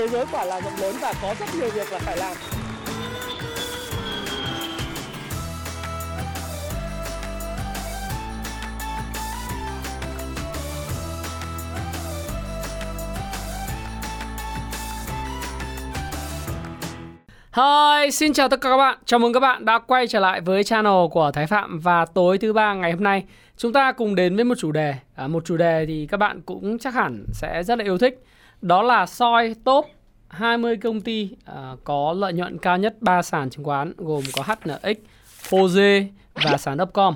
thế giới quả là rộng lớn và có rất nhiều việc là phải làm Hi, xin chào tất cả các bạn. Chào mừng các bạn đã quay trở lại với channel của Thái Phạm và tối thứ ba ngày hôm nay chúng ta cùng đến với một chủ đề. À, một chủ đề thì các bạn cũng chắc hẳn sẽ rất là yêu thích. Đó là soi top 20 công ty uh, có lợi nhuận cao nhất ba sàn chứng khoán gồm có HNX, HOSE và sàn Upcom.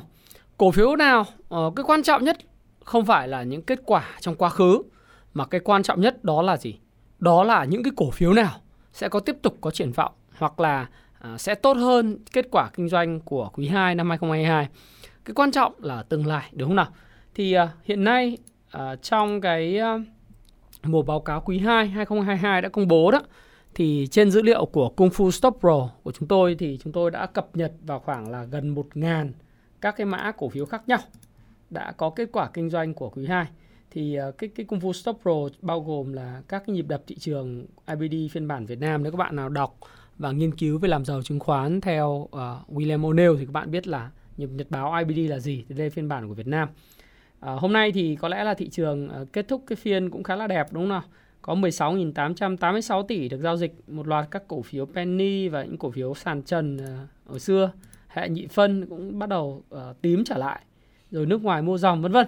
Cổ phiếu nào uh, cái quan trọng nhất không phải là những kết quả trong quá khứ mà cái quan trọng nhất đó là gì? Đó là những cái cổ phiếu nào sẽ có tiếp tục có triển vọng hoặc là uh, sẽ tốt hơn kết quả kinh doanh của quý 2 năm 2022. Cái quan trọng là tương lai đúng không nào? Thì uh, hiện nay uh, trong cái uh, mùa báo cáo quý 2 2022 đã công bố đó thì trên dữ liệu của Kung Fu Stop Pro của chúng tôi thì chúng tôi đã cập nhật vào khoảng là gần 1.000 các cái mã cổ phiếu khác nhau đã có kết quả kinh doanh của quý 2 thì ờ, cái cái Kung Fu Stop Pro bao gồm là các cái nhịp đập thị trường IBD phiên bản Việt Nam nếu các bạn nào đọc và nghiên cứu về làm giàu chứng khoán theo uh, William O'Neill thì các bạn biết là nhịp nhật báo IBD là gì thì đây phiên bản của Việt Nam. À, hôm nay thì có lẽ là thị trường ờ, kết thúc cái phiên cũng khá là đẹp đúng không nào? Có 16.886 tỷ được giao dịch, một loạt các cổ phiếu penny và những cổ phiếu sàn trần ờ, ở xưa, hệ nhị phân cũng bắt đầu uh, tím trở lại, rồi nước ngoài mua dòng vân vân.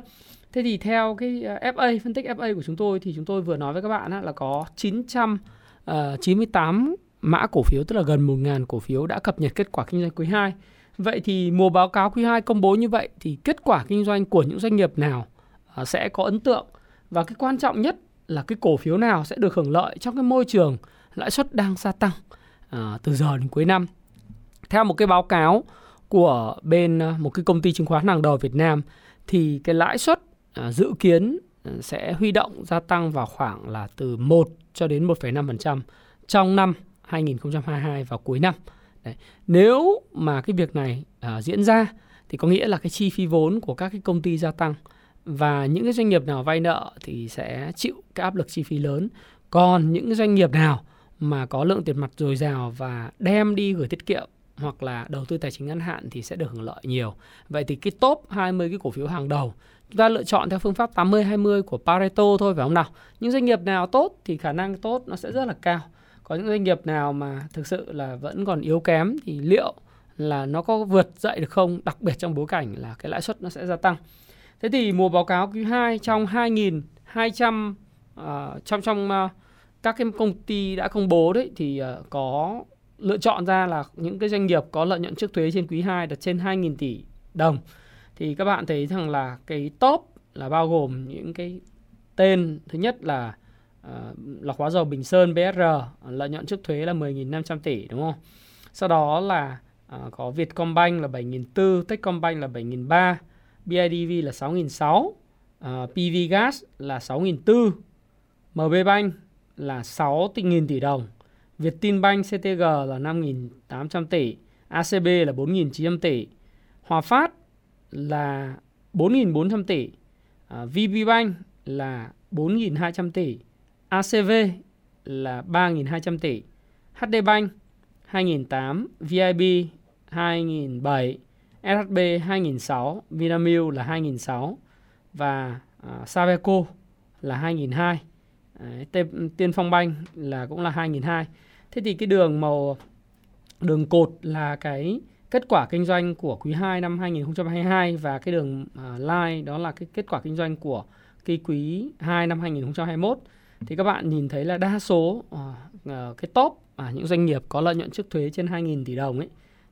Thế thì theo cái FA phân tích FA của chúng tôi thì chúng tôi vừa nói với các bạn là có 998 mã cổ phiếu tức là gần 1.000 cổ phiếu đã cập nhật kết quả kinh doanh quý 2 Vậy thì mùa báo cáo quý 2 công bố như vậy thì kết quả kinh doanh của những doanh nghiệp nào à, sẽ có ấn tượng và cái quan trọng nhất là cái cổ phiếu nào sẽ được hưởng lợi trong cái môi trường lãi suất đang gia tăng à, từ giờ đến cuối năm. Theo một cái báo cáo của bên à, một cái công ty chứng khoán hàng đầu Việt Nam thì cái lãi suất à, dự kiến sẽ huy động gia tăng vào khoảng là từ 1 cho đến 1,5% trong năm 2022 vào cuối năm. Đấy. Nếu mà cái việc này uh, diễn ra thì có nghĩa là cái chi phí vốn của các cái công ty gia tăng và những cái doanh nghiệp nào vay nợ thì sẽ chịu cái áp lực chi phí lớn. Còn những doanh nghiệp nào mà có lượng tiền mặt dồi dào và đem đi gửi tiết kiệm hoặc là đầu tư tài chính ngắn hạn thì sẽ được hưởng lợi nhiều. Vậy thì cái top 20 cái cổ phiếu hàng đầu chúng ta lựa chọn theo phương pháp 80 20 của Pareto thôi phải không nào? Những doanh nghiệp nào tốt thì khả năng tốt nó sẽ rất là cao có những doanh nghiệp nào mà thực sự là vẫn còn yếu kém thì liệu là nó có vượt dậy được không? Đặc biệt trong bối cảnh là cái lãi suất nó sẽ gia tăng. Thế thì mùa báo cáo quý 2 trong 2.200 uh, ờ, trong trong uh, các cái công ty đã công bố đấy thì uh, có lựa chọn ra là những cái doanh nghiệp có lợi nhuận trước thuế trên quý 2 đạt trên 2.000 tỷ đồng. Thì các bạn thấy rằng là cái top là bao gồm những cái tên. Thứ nhất là uh, lọc hóa dầu Bình Sơn BSR ờ, lợi nhuận trước thuế là 10.500 tỷ đúng không? Sau đó là uh, có Vietcombank là 7.400, Techcombank là 7.300, BIDV là 6.600, uh, PV Gas là 6.400, MB Bank là 6.000 tỷ đồng, Vietinbank CTG là 5.800 tỷ, ACB là 4.900 tỷ, Hòa Phát là 4.400 tỷ, uh, VPBank là 4.200 tỷ, ACV là 3.200 tỷ, HD Bank 2008, VIB 2007, SHB 2006, Vinamilk là 2006 và uh, Saveco là 2002. Đấy, Tiên Phong Bank là cũng là 2002. Thế thì cái đường màu đường cột là cái kết quả kinh doanh của quý 2 năm 2022 và cái đường uh, line đó là cái kết quả kinh doanh của cái quý 2 năm 2021 thì các bạn nhìn thấy là đa số à, à, cái top à, những doanh nghiệp có lợi nhuận trước thuế trên 2.000 tỷ đồng ấy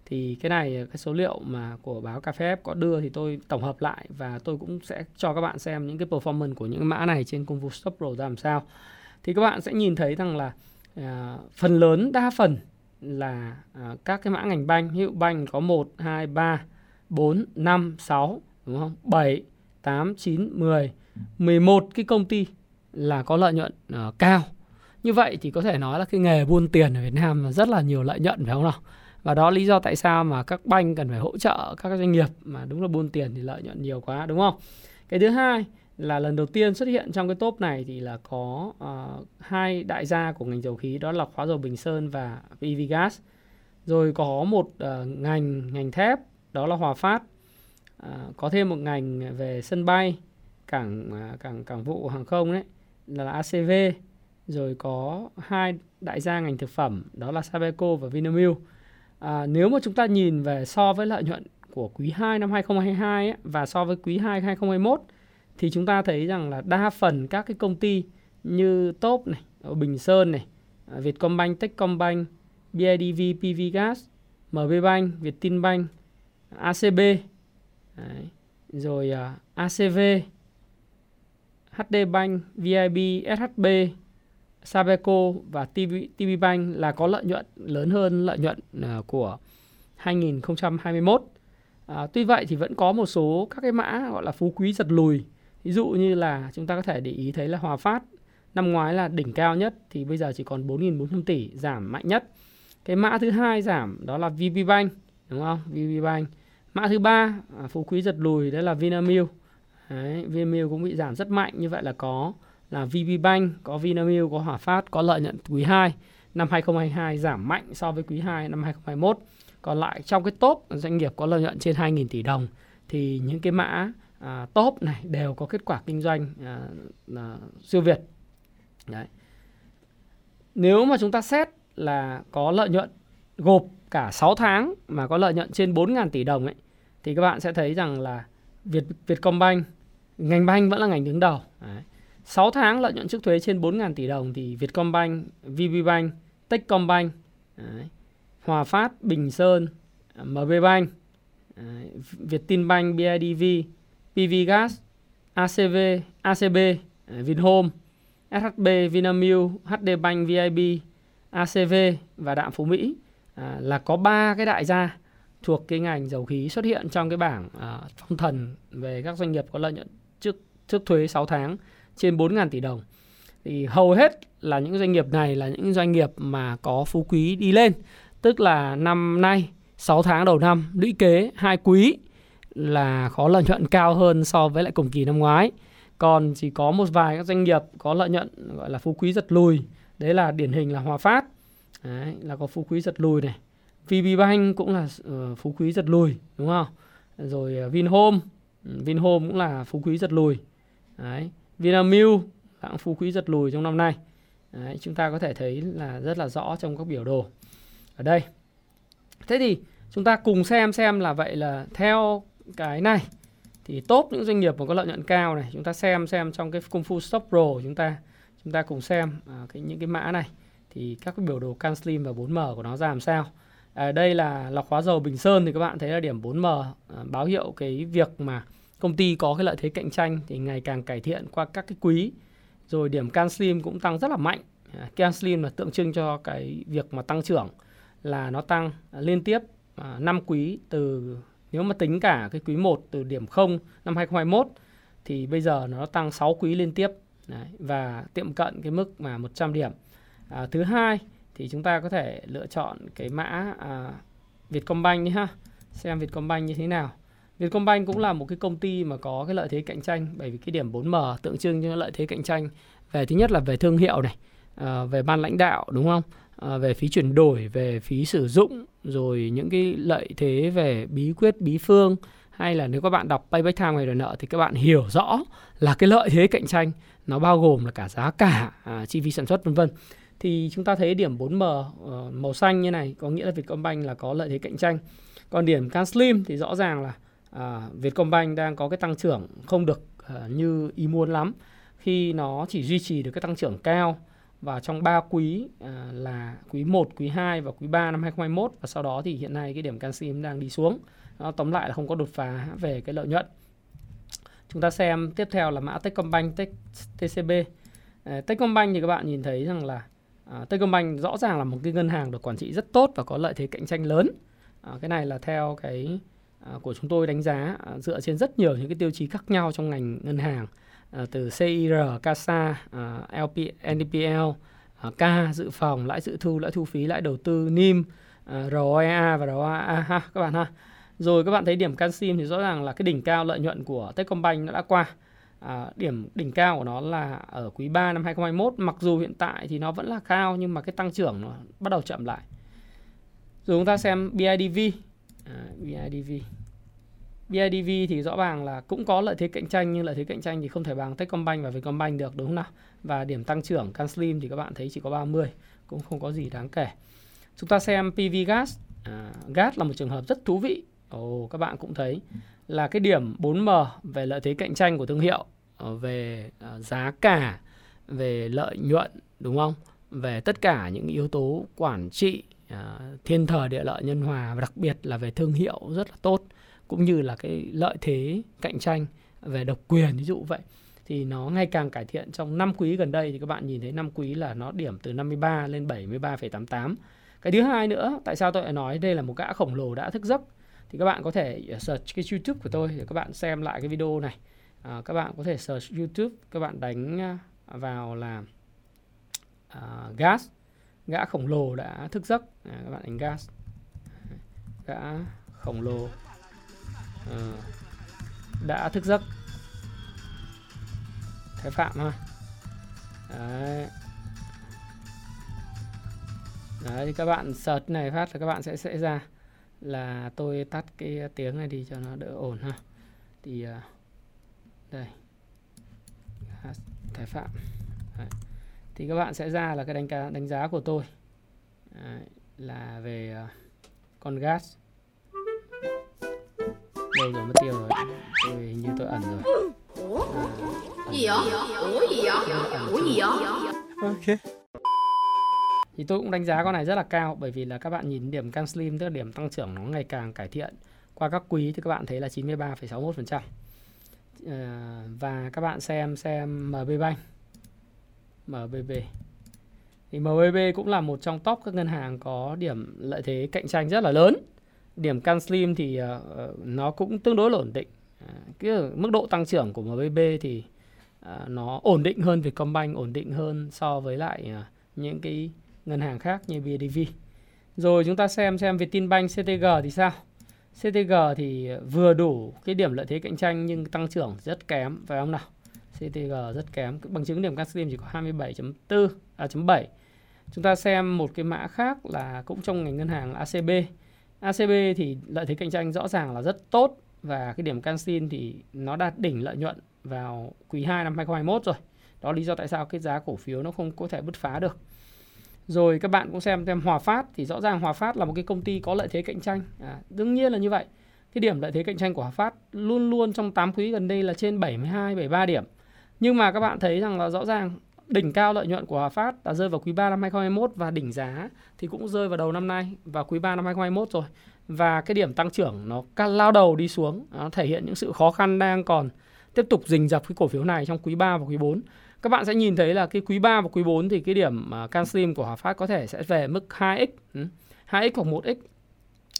thì cái này à, cái số liệu mà của báo cà phê có đưa thì tôi tổng hợp lại và tôi cũng sẽ cho các bạn xem những cái performance của những mã này trên công vụ Stop Pro ra làm sao thì các bạn sẽ nhìn thấy rằng là à, phần lớn đa phần là à, các cái mã ngành banh ví dụ banh có 1, 2, 3, 4, 5, 6 đúng không? 7, 8, 9, 10, 11 cái công ty là có lợi nhuận uh, cao như vậy thì có thể nói là cái nghề buôn tiền ở Việt Nam rất là nhiều lợi nhuận phải không nào và đó lý do tại sao mà các banh cần phải hỗ trợ các doanh nghiệp mà đúng là buôn tiền thì lợi nhuận nhiều quá đúng không cái thứ hai là lần đầu tiên xuất hiện trong cái top này thì là có uh, hai đại gia của ngành dầu khí đó là khóa dầu Bình Sơn và PVGas. Rồi có một uh, ngành ngành thép đó là Hòa Phát. Uh, có thêm một ngành về sân bay, cảng uh, cảng cảng vụ hàng không đấy là ACV. Rồi có hai đại gia ngành thực phẩm đó là Sabeco và Vinamilk. À, nếu mà chúng ta nhìn về so với lợi nhuận của quý 2 năm 2022 ấy, và so với quý 2 2021 thì chúng ta thấy rằng là đa phần các cái công ty như Top này, Bình Sơn này, à, Vietcombank, Techcombank, BIDV, PVGas, MBBank, Vietinbank, ACB, đấy, rồi à, uh, ACV, HD Bank, VIB, SHB, Sabeco và TV, TV Bank là có lợi nhuận lớn hơn lợi nhuận à, của 2021. À, tuy vậy thì vẫn có một số các cái mã gọi là phú quý giật lùi. Ví dụ như là chúng ta có thể để ý thấy là Hòa Phát năm ngoái là đỉnh cao nhất thì bây giờ chỉ còn 4.400 tỷ giảm mạnh nhất. Cái mã thứ hai giảm đó là VP Bank đúng không? VP Bank. Mã thứ ba à, phú quý giật lùi đấy là Vinamilk. Đấy, Vinamilk cũng bị giảm rất mạnh như vậy là có là VB Bank, có Vinamilk, có Hòa Phát có lợi nhuận quý 2 năm 2022 giảm mạnh so với quý 2 năm 2021. Còn lại trong cái top doanh nghiệp có lợi nhuận trên 2.000 tỷ đồng thì những cái mã à, top này đều có kết quả kinh doanh à, à, siêu việt. Đấy. Nếu mà chúng ta xét là có lợi nhuận gộp cả 6 tháng mà có lợi nhuận trên 4.000 tỷ đồng ấy thì các bạn sẽ thấy rằng là Việt Vietcombank. Ngành banh vẫn là ngành đứng đầu. Đấy. 6 tháng lợi nhuận trước thuế trên 4.000 tỷ đồng thì Vietcombank, VPBank, Techcombank, đấy, Hòa Phát, Bình Sơn, MB Bank, Vietinbank, BIDV, PVGas, ACV, ACB, Vinhome, SHB, Vinamilk, HD Bank, VIB, ACV và Đạm Phú Mỹ. À, là có ba cái đại gia thuộc cái ngành dầu khí xuất hiện trong cái bảng à, phong thần về các doanh nghiệp có lợi nhuận trước trước thuế 6 tháng trên 4.000 tỷ đồng. Thì hầu hết là những doanh nghiệp này là những doanh nghiệp mà có phú quý đi lên Tức là năm nay 6 tháng đầu năm lũy kế hai quý là có lợi nhuận cao hơn so với lại cùng kỳ năm ngoái. Còn chỉ có một vài các doanh nghiệp có lợi nhuận gọi là phú quý giật lùi. Đấy là điển hình là Hòa Phát. Đấy, là có phú quý giật lùi này. VB Bank cũng là ờ, phú quý giật lùi đúng không? Rồi ờ, Vinhome, ừ, Vinhome cũng là phú quý giật lùi. Đấy, Vinamilk cũng phú quý giật lùi trong năm nay. Đấy, chúng ta có thể thấy là rất là rõ trong các biểu đồ ở đây. Thế thì chúng ta cùng xem xem là vậy là theo cái này thì tốt những doanh nghiệp mà có lợi nhuận cao này chúng ta xem xem trong cái công phu stop pro của chúng ta chúng ta cùng xem à, cái những cái mã này thì các cái biểu đồ can slim và 4M của nó ra làm sao. À, đây là lọc hóa dầu Bình Sơn thì các bạn thấy là điểm 4M à, báo hiệu cái việc mà công ty có cái lợi thế cạnh tranh thì ngày càng cải thiện qua các cái quý. Rồi điểm can slim cũng tăng rất là mạnh. À, can slim là tượng trưng cho cái việc mà tăng trưởng là nó tăng liên tiếp à, 5 quý từ nếu mà tính cả cái quý 1 từ điểm 0 năm 2021 thì bây giờ nó tăng 6 quý liên tiếp Đấy, và tiệm cận cái mức mà 100 điểm. À, thứ hai thì chúng ta có thể lựa chọn cái mã à, Vietcombank đi ha. Xem Vietcombank như thế nào. Vietcombank cũng là một cái công ty mà có cái lợi thế cạnh tranh bởi vì cái điểm 4M tượng trưng cho lợi thế cạnh tranh về thứ nhất là về thương hiệu này, à, về ban lãnh đạo đúng không? À, về phí chuyển đổi, về phí sử dụng, rồi những cái lợi thế về bí quyết, bí phương hay là nếu các bạn đọc Payback Time ngày đòi nợ thì các bạn hiểu rõ là cái lợi thế cạnh tranh nó bao gồm là cả giá cả, à, chi phí sản xuất vân vân. Thì chúng ta thấy điểm 4M ờ, màu xanh như này có nghĩa là Vietcombank là có lợi thế cạnh tranh. Còn điểm Can Slim thì rõ ràng là à, Vietcombank đang có cái tăng trưởng không được à, như ý muốn lắm khi nó chỉ duy trì được cái tăng trưởng cao và trong 3 quý à, là quý 1, quý 2 và quý 3 năm 2021 và sau đó thì hiện nay cái điểm canxi đang đi xuống. Nó tóm lại là không có đột phá về cái lợi nhuận. Chúng ta xem tiếp theo là mã Techcombank Tech, TCB. À, Techcombank thì các bạn nhìn thấy rằng là à, Techcombank rõ ràng là một cái ngân hàng được quản trị rất tốt và có lợi thế cạnh tranh lớn. À, cái này là theo cái à, của chúng tôi đánh giá à, dựa trên rất nhiều những cái tiêu chí khác nhau trong ngành ngân hàng À, từ CIR, CASA, à, LP, NDPL, à, K dự phòng, lãi dự thu, lãi thu phí, lãi đầu tư, NIM, à, ROEA và ROAA ha các bạn ha. Rồi các bạn thấy điểm CanSim thì rõ ràng là cái đỉnh cao lợi nhuận của Techcombank nó đã qua. À, điểm đỉnh cao của nó là ở quý 3 năm 2021 mặc dù hiện tại thì nó vẫn là cao nhưng mà cái tăng trưởng nó bắt đầu chậm lại. Rồi chúng ta xem BIDV. À, BIDV. BIDV thì rõ ràng là cũng có lợi thế cạnh tranh nhưng lợi thế cạnh tranh thì không thể bằng Techcombank và Vietcombank được đúng không nào? Và điểm tăng trưởng CanSlim thì các bạn thấy chỉ có 30 cũng không có gì đáng kể. Chúng ta xem PV Gas. À, gas là một trường hợp rất thú vị. Ồ, các bạn cũng thấy là cái điểm 4M về lợi thế cạnh tranh của thương hiệu, Ờ, về à, giá cả, về lợi nhuận đúng không? Về tất cả những yếu tố quản trị, à, thiên thời địa lợi nhân hòa và đặc biệt là về thương hiệu rất là tốt cũng như là cái lợi thế cạnh tranh về độc quyền ví dụ vậy thì nó ngày càng cải thiện trong năm quý gần đây thì các bạn nhìn thấy năm quý là nó điểm từ 53 lên 73,88. Cái thứ hai nữa, tại sao tôi lại nói đây là một gã khổng lồ đã thức giấc thì các bạn có thể search cái YouTube của tôi để các bạn xem lại cái video này. À, các bạn có thể search YouTube, các bạn đánh ờ, vào là à, gas, gã khổng lồ đã thức giấc. À, các bạn đánh gas, gã khổng lồ à, đã thức giấc. Thái Phạm ha. Đấy. Đấy thì các bạn search này phát là các bạn sẽ sẽ ra là tôi tắt cái tiếng này đi cho nó đỡ ổn ha. Thì uh, đây Thái Phạm Đấy. thì các bạn sẽ ra là cái đánh giá đánh giá của tôi Đấy, là về uh, con gas đâu rồi mất tiêu rồi tôi hình như tôi ẩn rồi? Gì vậy? Ủa gì vậy? Ủa gì vậy? Ok. thì tôi cũng đánh giá con này rất là cao bởi vì là các bạn nhìn điểm CanSlim tức là điểm tăng trưởng nó ngày càng cải thiện qua các quý thì các bạn thấy là 93,61% à, Ờ, và các bạn xem xem MB Bank MBB thì MBB cũng là một trong top các ngân hàng có điểm lợi thế cạnh tranh rất là lớn. Điểm Can Slim thì uh, nó cũng tương đối là ổn định. À, cái mức độ tăng trưởng của MBB thì uh, nó ổn định hơn Vietcombank ổn định hơn so với lại uh, những cái ngân hàng khác như BIDV rồi chúng ta xem xem Vietinbank CTG thì sao? CTG thì vừa đủ cái điểm lợi thế cạnh tranh nhưng tăng trưởng rất kém phải không nào CTG rất kém bằng chứng điểm CanSlim chỉ có 27.4 à, 7 chúng ta xem một cái mã khác là cũng trong ngành ngân hàng là ACB ACB thì lợi thế cạnh tranh rõ ràng là rất tốt và cái điểm canxin thì nó đạt đỉnh lợi nhuận vào quý 2 năm 2021 rồi. Đó lý do tại sao cái giá cổ phiếu nó không có thể bứt phá được. Rồi các bạn cũng xem xem Hòa Phát thì rõ ràng Hòa Phát là một cái công ty có lợi thế cạnh tranh. À, đương nhiên là như vậy. Cái điểm lợi thế cạnh tranh của Hòa Phát luôn luôn trong 8 quý gần đây là trên 72 73 điểm. Nhưng mà các bạn thấy rằng là rõ ràng đỉnh cao lợi nhuận của Hòa Phát đã rơi vào quý 3 năm 2021 và đỉnh giá thì cũng rơi vào đầu năm nay và quý 3 năm 2021 rồi. Và cái điểm tăng trưởng nó lao đầu đi xuống, nó thể hiện những sự khó khăn đang còn tiếp tục rình rập cái cổ phiếu này trong quý 3 và quý 4. Các bạn sẽ nhìn thấy là cái quý 3 và quý 4 thì cái điểm à, uh, CanSlim của Hòa Phát có thể sẽ về mức 2x, 2x ừ, hoặc 1x.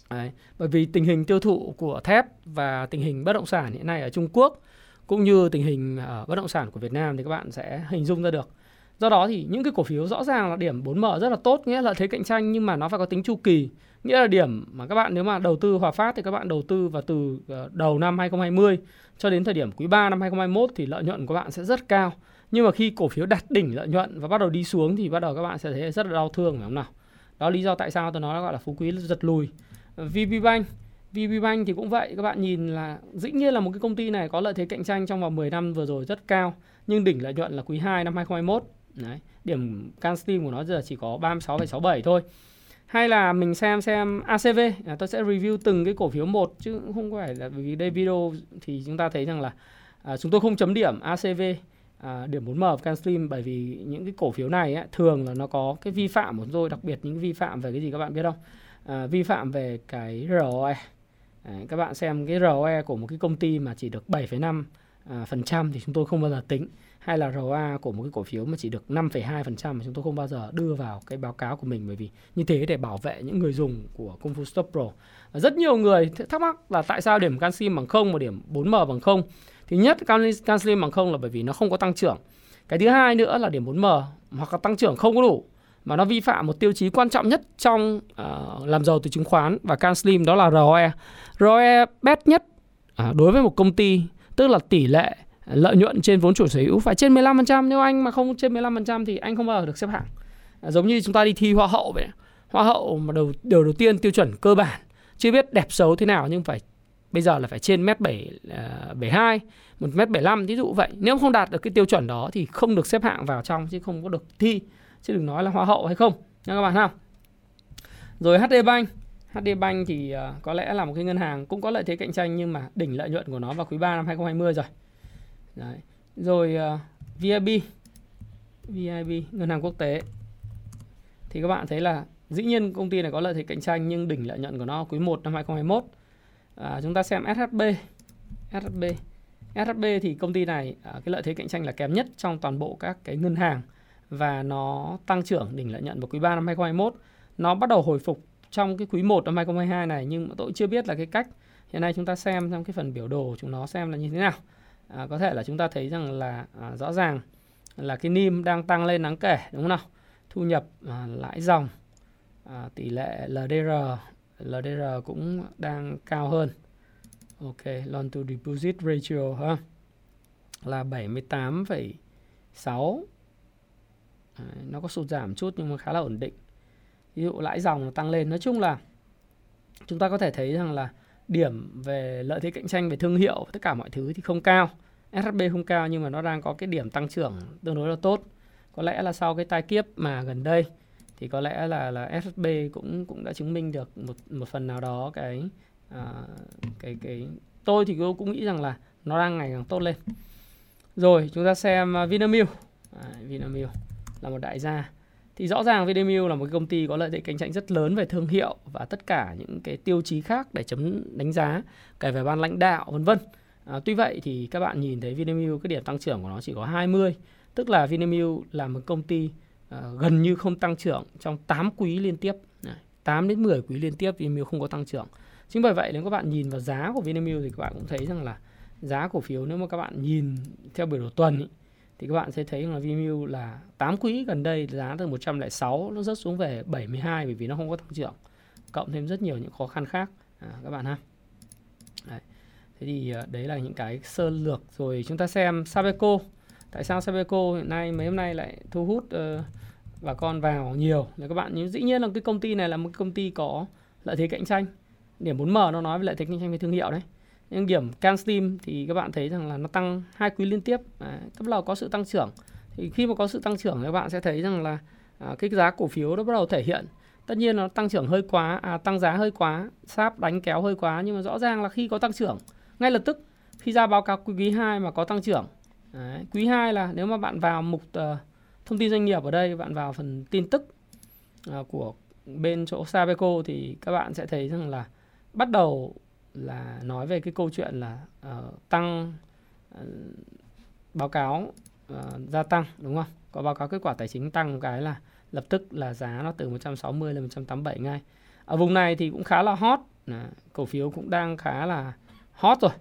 Đấy, bởi vì tình hình tiêu thụ của thép và tình hình bất động sản hiện nay ở Trung Quốc cũng như tình hình ở bất động sản của Việt Nam thì các bạn sẽ hình dung ra được. Do đó thì những cái cổ phiếu rõ ràng là điểm 4M rất là tốt, nghĩa là thế cạnh tranh nhưng mà nó phải có tính chu kỳ. Nghĩa là điểm mà các bạn nếu mà đầu tư Hòa Phát thì các bạn đầu tư vào từ ờ, đầu năm 2020 cho đến thời điểm quý 3 năm 2021 thì lợi nhuận của các bạn sẽ rất cao. Nhưng mà khi cổ phiếu đạt đỉnh lợi nhuận và bắt đầu đi xuống thì bắt đầu các bạn sẽ thấy rất là đau thương phải không nào? Đó lý do tại sao tôi nói gọi là phú quý giật lùi. VPBank VPBank thì cũng vậy các bạn nhìn là dĩ nhiên là một cái công ty này có lợi thế cạnh tranh trong vòng 10 năm vừa rồi rất cao nhưng đỉnh lợi nhuận là quý 2 năm 2021 Đấy, điểm CanSlim của nó giờ chỉ có 36,67 thôi hay là mình xem xem ACV à, tôi sẽ review từng cái cổ phiếu một chứ không phải là vì đây video thì chúng ta thấy rằng là à, chúng tôi không chấm điểm ACV à, điểm 4M của Canstream bởi vì những cái cổ phiếu này ấy, thường là nó có cái vi phạm một rồi đặc biệt những cái vi phạm về cái gì các bạn biết không? À, vi phạm về cái ROE Đấy, à, các bạn xem cái ROE của một cái công ty mà chỉ được 7,5 à, phần trăm thì chúng tôi không bao giờ tính. Hay là ROA của một cái cổ phiếu mà chỉ được 5,2% mà chúng tôi không bao giờ đưa vào cái báo cáo của mình bởi vì như thế để bảo vệ những người dùng của Kung Fu Stop Pro. Rất nhiều người thắc mắc là tại sao điểm canxi bằng 0 và điểm 4M bằng 0 thì nhất canceling bằng không là bởi vì nó không có tăng trưởng cái thứ hai nữa là điểm 4M hoặc là tăng trưởng không có đủ mà nó vi phạm một tiêu chí quan trọng nhất trong uh, làm giàu từ chứng khoán và canceling đó là ROE. ROE best nhất uh, đối với một công ty tức là tỷ lệ lợi nhuận trên vốn chủ sở hữu phải trên 15%, nếu anh mà không trên 15% thì anh không bao giờ được xếp hạng. Uh, giống như chúng ta đi thi hoa hậu vậy. Hoa hậu mà đầu điều đầu tiên tiêu chuẩn cơ bản chưa biết đẹp xấu thế nào nhưng phải bây giờ là phải trên mét bảy à, bảy hai một mét bảy năm ví dụ vậy nếu không đạt được cái tiêu chuẩn đó thì không được xếp hạng vào trong chứ không có được thi chứ đừng nói là hoa hậu hay không nha các bạn ha rồi HD Bank HD Bank thì à, có lẽ là một cái ngân hàng cũng có lợi thế cạnh tranh nhưng mà đỉnh lợi nhuận của nó vào quý 3 năm 2020 rồi. Đấy. Rồi à, uh, VIB VIB ngân hàng quốc tế thì các bạn thấy là dĩ nhiên công ty này có lợi thế cạnh tranh nhưng đỉnh lợi nhuận của nó quý 1 năm 2021. À, chúng ta xem SHB. SHB. SHB thì công ty này à, cái lợi thế cạnh tranh là kém nhất trong toàn bộ các cái ngân hàng và nó tăng trưởng đỉnh lợi nhuận vào quý 3 năm 2021. Nó bắt đầu hồi phục trong cái quý 1 năm 2022 này nhưng mà tôi chưa biết là cái cách hiện nay chúng ta xem trong cái phần biểu đồ chúng nó xem là như thế nào. À, có thể là chúng ta thấy rằng là à, rõ ràng là cái NIM đang tăng lên đáng kể đúng không nào? Thu nhập à, lãi dòng à, tỷ lệ LDR LDR cũng đang cao hơn. Ok, loan to deposit ratio ha. Là 78,6. À, nó có sụt giảm chút nhưng mà khá là ổn định. Ví dụ lãi dòng tăng lên. Nói chung là chúng ta có thể thấy rằng là điểm về lợi thế cạnh tranh về thương hiệu tất cả mọi thứ thì không cao. SHB không cao nhưng mà nó đang có cái điểm tăng trưởng tương đối là tốt. Có lẽ là sau cái tai kiếp mà gần đây thì có lẽ là là FSB cũng cũng đã chứng minh được một một phần nào đó cái à, cái cái tôi thì tôi cũng nghĩ rằng là nó đang ngày càng tốt lên. Rồi chúng ta xem à, Vinamilk. À, Vinamilk là một đại gia. Thì rõ ràng Vinamilk là một công ty có lợi thế cạnh tranh rất lớn về thương hiệu và tất cả những cái tiêu chí khác để chấm đánh giá kể về ban lãnh đạo vân vân. À, tuy vậy thì các bạn nhìn thấy Vinamilk cái điểm tăng trưởng của nó chỉ có 20, tức là Vinamilk là một công ty uh, Ờ, gần như không tăng trưởng trong 8 quý liên tiếp. 8 đến 10 quý liên tiếp Vinamilk không có tăng trưởng. Chính bởi vậy nếu các bạn nhìn vào giá của Vinamilk thì các bạn cũng thấy rằng là giá cổ phiếu nếu mà các bạn nhìn theo biểu đồ tuần ý, thì các bạn sẽ thấy là Vinamilk là 8 quý gần đây giá từ 106 nó rớt xuống về 72 bởi vì nó không có tăng trưởng. Cộng thêm rất nhiều những khó khăn khác à, các bạn ha. Đấy. Thế thì ờ, đấy là những cái sơ lược rồi chúng ta xem Sabeco. Tại sao Sabeco hiện nay mấy hôm nay lại thu hút uh, bà con vào nhiều? là các bạn nhớ dĩ nhiên là cái công ty này là một công ty có lợi thế cạnh tranh. Điểm 4M nó nói về lợi thế cạnh tranh về thương hiệu đấy. Nhưng điểm CanSteam thì các bạn thấy rằng là nó tăng hai quý liên tiếp, à, tức là có sự tăng trưởng. Thì khi mà có sự tăng trưởng thì các bạn sẽ thấy rằng là à, cái giá cổ phiếu nó bắt đầu thể hiện tất nhiên nó tăng trưởng hơi quá à, tăng giá hơi quá sáp đánh kéo hơi quá nhưng mà rõ ràng là khi có tăng trưởng ngay lập tức khi ra báo cáo quý 2 mà có tăng trưởng đấy, quý 2 là nếu mà bạn vào mục uh, thông tin doanh nghiệp ở đây bạn vào phần tin tức uh, của bên chỗ Sabeco thì các bạn sẽ thấy rằng là bắt đầu là nói về cái câu chuyện là uh, tăng uh, báo cáo uh, gia tăng đúng không? Có báo cáo kết quả tài chính tăng một cái là lập tức là giá nó từ 160 lên 187 ngay. Ở vùng này thì cũng khá là hot, à, cổ phiếu cũng đang khá là hot rồi.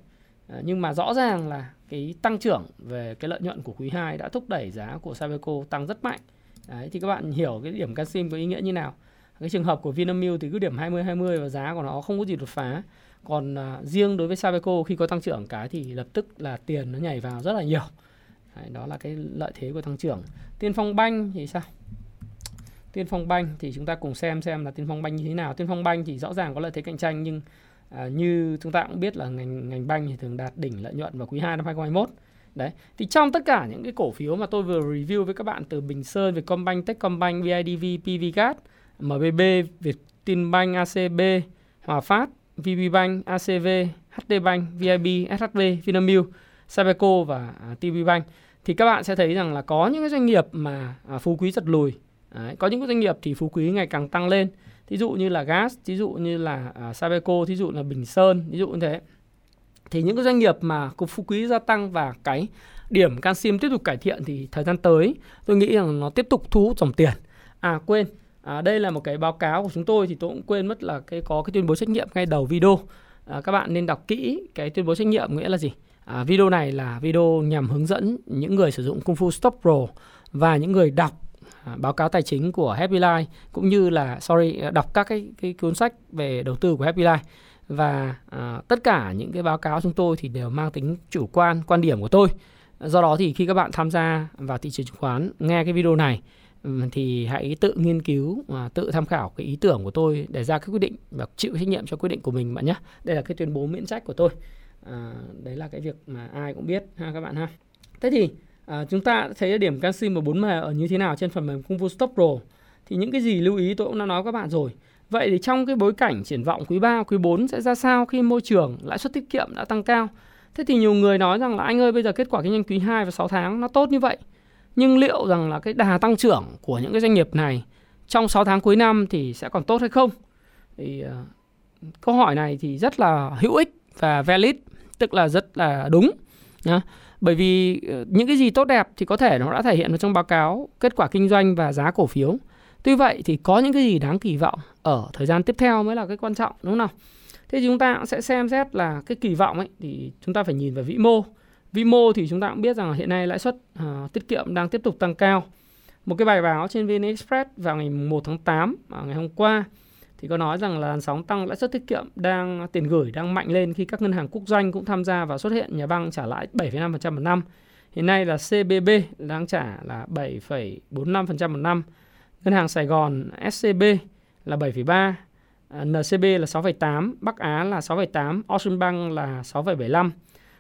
À, nhưng mà rõ ràng là cái tăng trưởng về cái lợi nhuận của quý 2 đã thúc đẩy giá của Sabeco tăng rất mạnh. Đấy thì các bạn hiểu cái điểm canxim có ý nghĩa như nào. Cái trường hợp của Vinamilk thì cứ điểm 20 20 và giá của nó không có gì đột phá. Còn à, riêng đối với Sabeco khi có tăng trưởng cái thì lập tức là tiền nó nhảy vào rất là nhiều. Đấy, đó là cái lợi thế của tăng trưởng. Tiên Phong Banh thì sao? Tiên Phong Banh thì chúng ta cùng xem xem là Tiên Phong Banh như thế nào. Tiên Phong Banh thì rõ ràng có lợi thế cạnh tranh nhưng à, như chúng ta cũng biết là ngành ngành banh thì thường đạt đỉnh lợi nhuận vào quý 2 năm 2021. Đấy. Thì trong tất cả những cái cổ phiếu mà tôi vừa review với các bạn từ Bình Sơn, Vietcombank, Techcombank, BIDV, PVGat, MBB, Vietinbank, ACB, Hòa Phát, VPBank, ACV, HDBank, VIB, SHB, Vinamilk, Sabeco và à, TPBank thì các bạn sẽ thấy rằng là có những cái doanh nghiệp mà à, phú quý giật lùi, Đấy, có những cái doanh nghiệp thì phú quý ngày càng tăng lên. Thí dụ như là gas, thí dụ như là à, Sabeco, thí dụ là Bình Sơn, thí dụ như thế. Thì những cái doanh nghiệp mà cục phú quý gia tăng và cái điểm canxim tiếp tục cải thiện thì thời gian tới tôi nghĩ rằng nó tiếp tục thu hút dòng tiền. À quên, À, đây là một cái báo cáo của chúng tôi thì tôi cũng quên mất là cái có cái tuyên bố trách nhiệm ngay đầu video. À, các bạn nên đọc kỹ cái tuyên bố trách nhiệm nghĩa là gì? À, video này là video nhằm hướng dẫn những người sử dụng công phu Stop Pro và những người đọc À, báo cáo tài chính của Happy Life cũng như là sorry à, đọc các cái cái cuốn sách về đầu tư của Happy Life và à, tất cả những cái báo cáo chúng tôi thì đều mang tính chủ quan quan điểm của tôi Do đó thì khi các bạn tham gia vào thị trường chứng khoán, nghe cái video này thì hãy tự nghiên cứu và tự tham khảo cái ý tưởng của tôi để ra cái quyết định và chịu trách nhiệm cho quyết định của mình bạn nhé. Đây là cái tuyên bố miễn trách của tôi. À, đấy là cái việc mà ai cũng biết ha các bạn ha. Thế thì à, chúng ta thấy điểm canxi 14M ở như thế nào trên phần mềm Kung Fu Stop Pro thì những cái gì lưu ý tôi cũng đã nói với các bạn rồi. Vậy thì trong cái bối cảnh triển vọng quý 3, quý 4 sẽ ra sao khi môi trường lãi suất tiết kiệm đã tăng cao? Thế thì nhiều người nói rằng là anh ơi bây giờ kết quả kinh doanh quý 2 và 6 tháng nó tốt như vậy. Nhưng liệu rằng là cái đà tăng trưởng của những cái doanh nghiệp này trong 6 tháng cuối năm thì sẽ còn tốt hay không? Thì uh, câu hỏi này thì rất là hữu ích và valid, tức là rất là đúng. Nhá. Bởi vì ờ, những cái gì tốt đẹp thì có thể nó đã thể hiện ở trong báo cáo kết quả kinh doanh và giá cổ phiếu. Tuy vậy thì có những cái gì đáng kỳ vọng ở thời gian tiếp theo mới là cái quan trọng đúng không nào? Thế thì chúng ta cũng sẽ xem xét là cái kỳ vọng ấy thì chúng ta phải nhìn vào vĩ mô. Vĩ mô thì chúng ta cũng biết rằng hiện nay lãi suất uh, tiết kiệm đang tiếp tục tăng cao. Một cái bài báo trên VN Express vào ngày 1 tháng 8 ờ, ngày hôm qua thì có nói rằng là làn sóng tăng lãi suất tiết kiệm đang tiền gửi đang mạnh lên khi các ngân hàng quốc doanh cũng tham gia và xuất hiện nhà băng trả lãi 7,5% một năm. Hiện nay là CBB đang trả là 7,45% một năm. Ngân hàng Sài Gòn SCB là 7,3, à, NCB là 6,8, Bắc Á là 6,8, Ocean Bank là 6,75.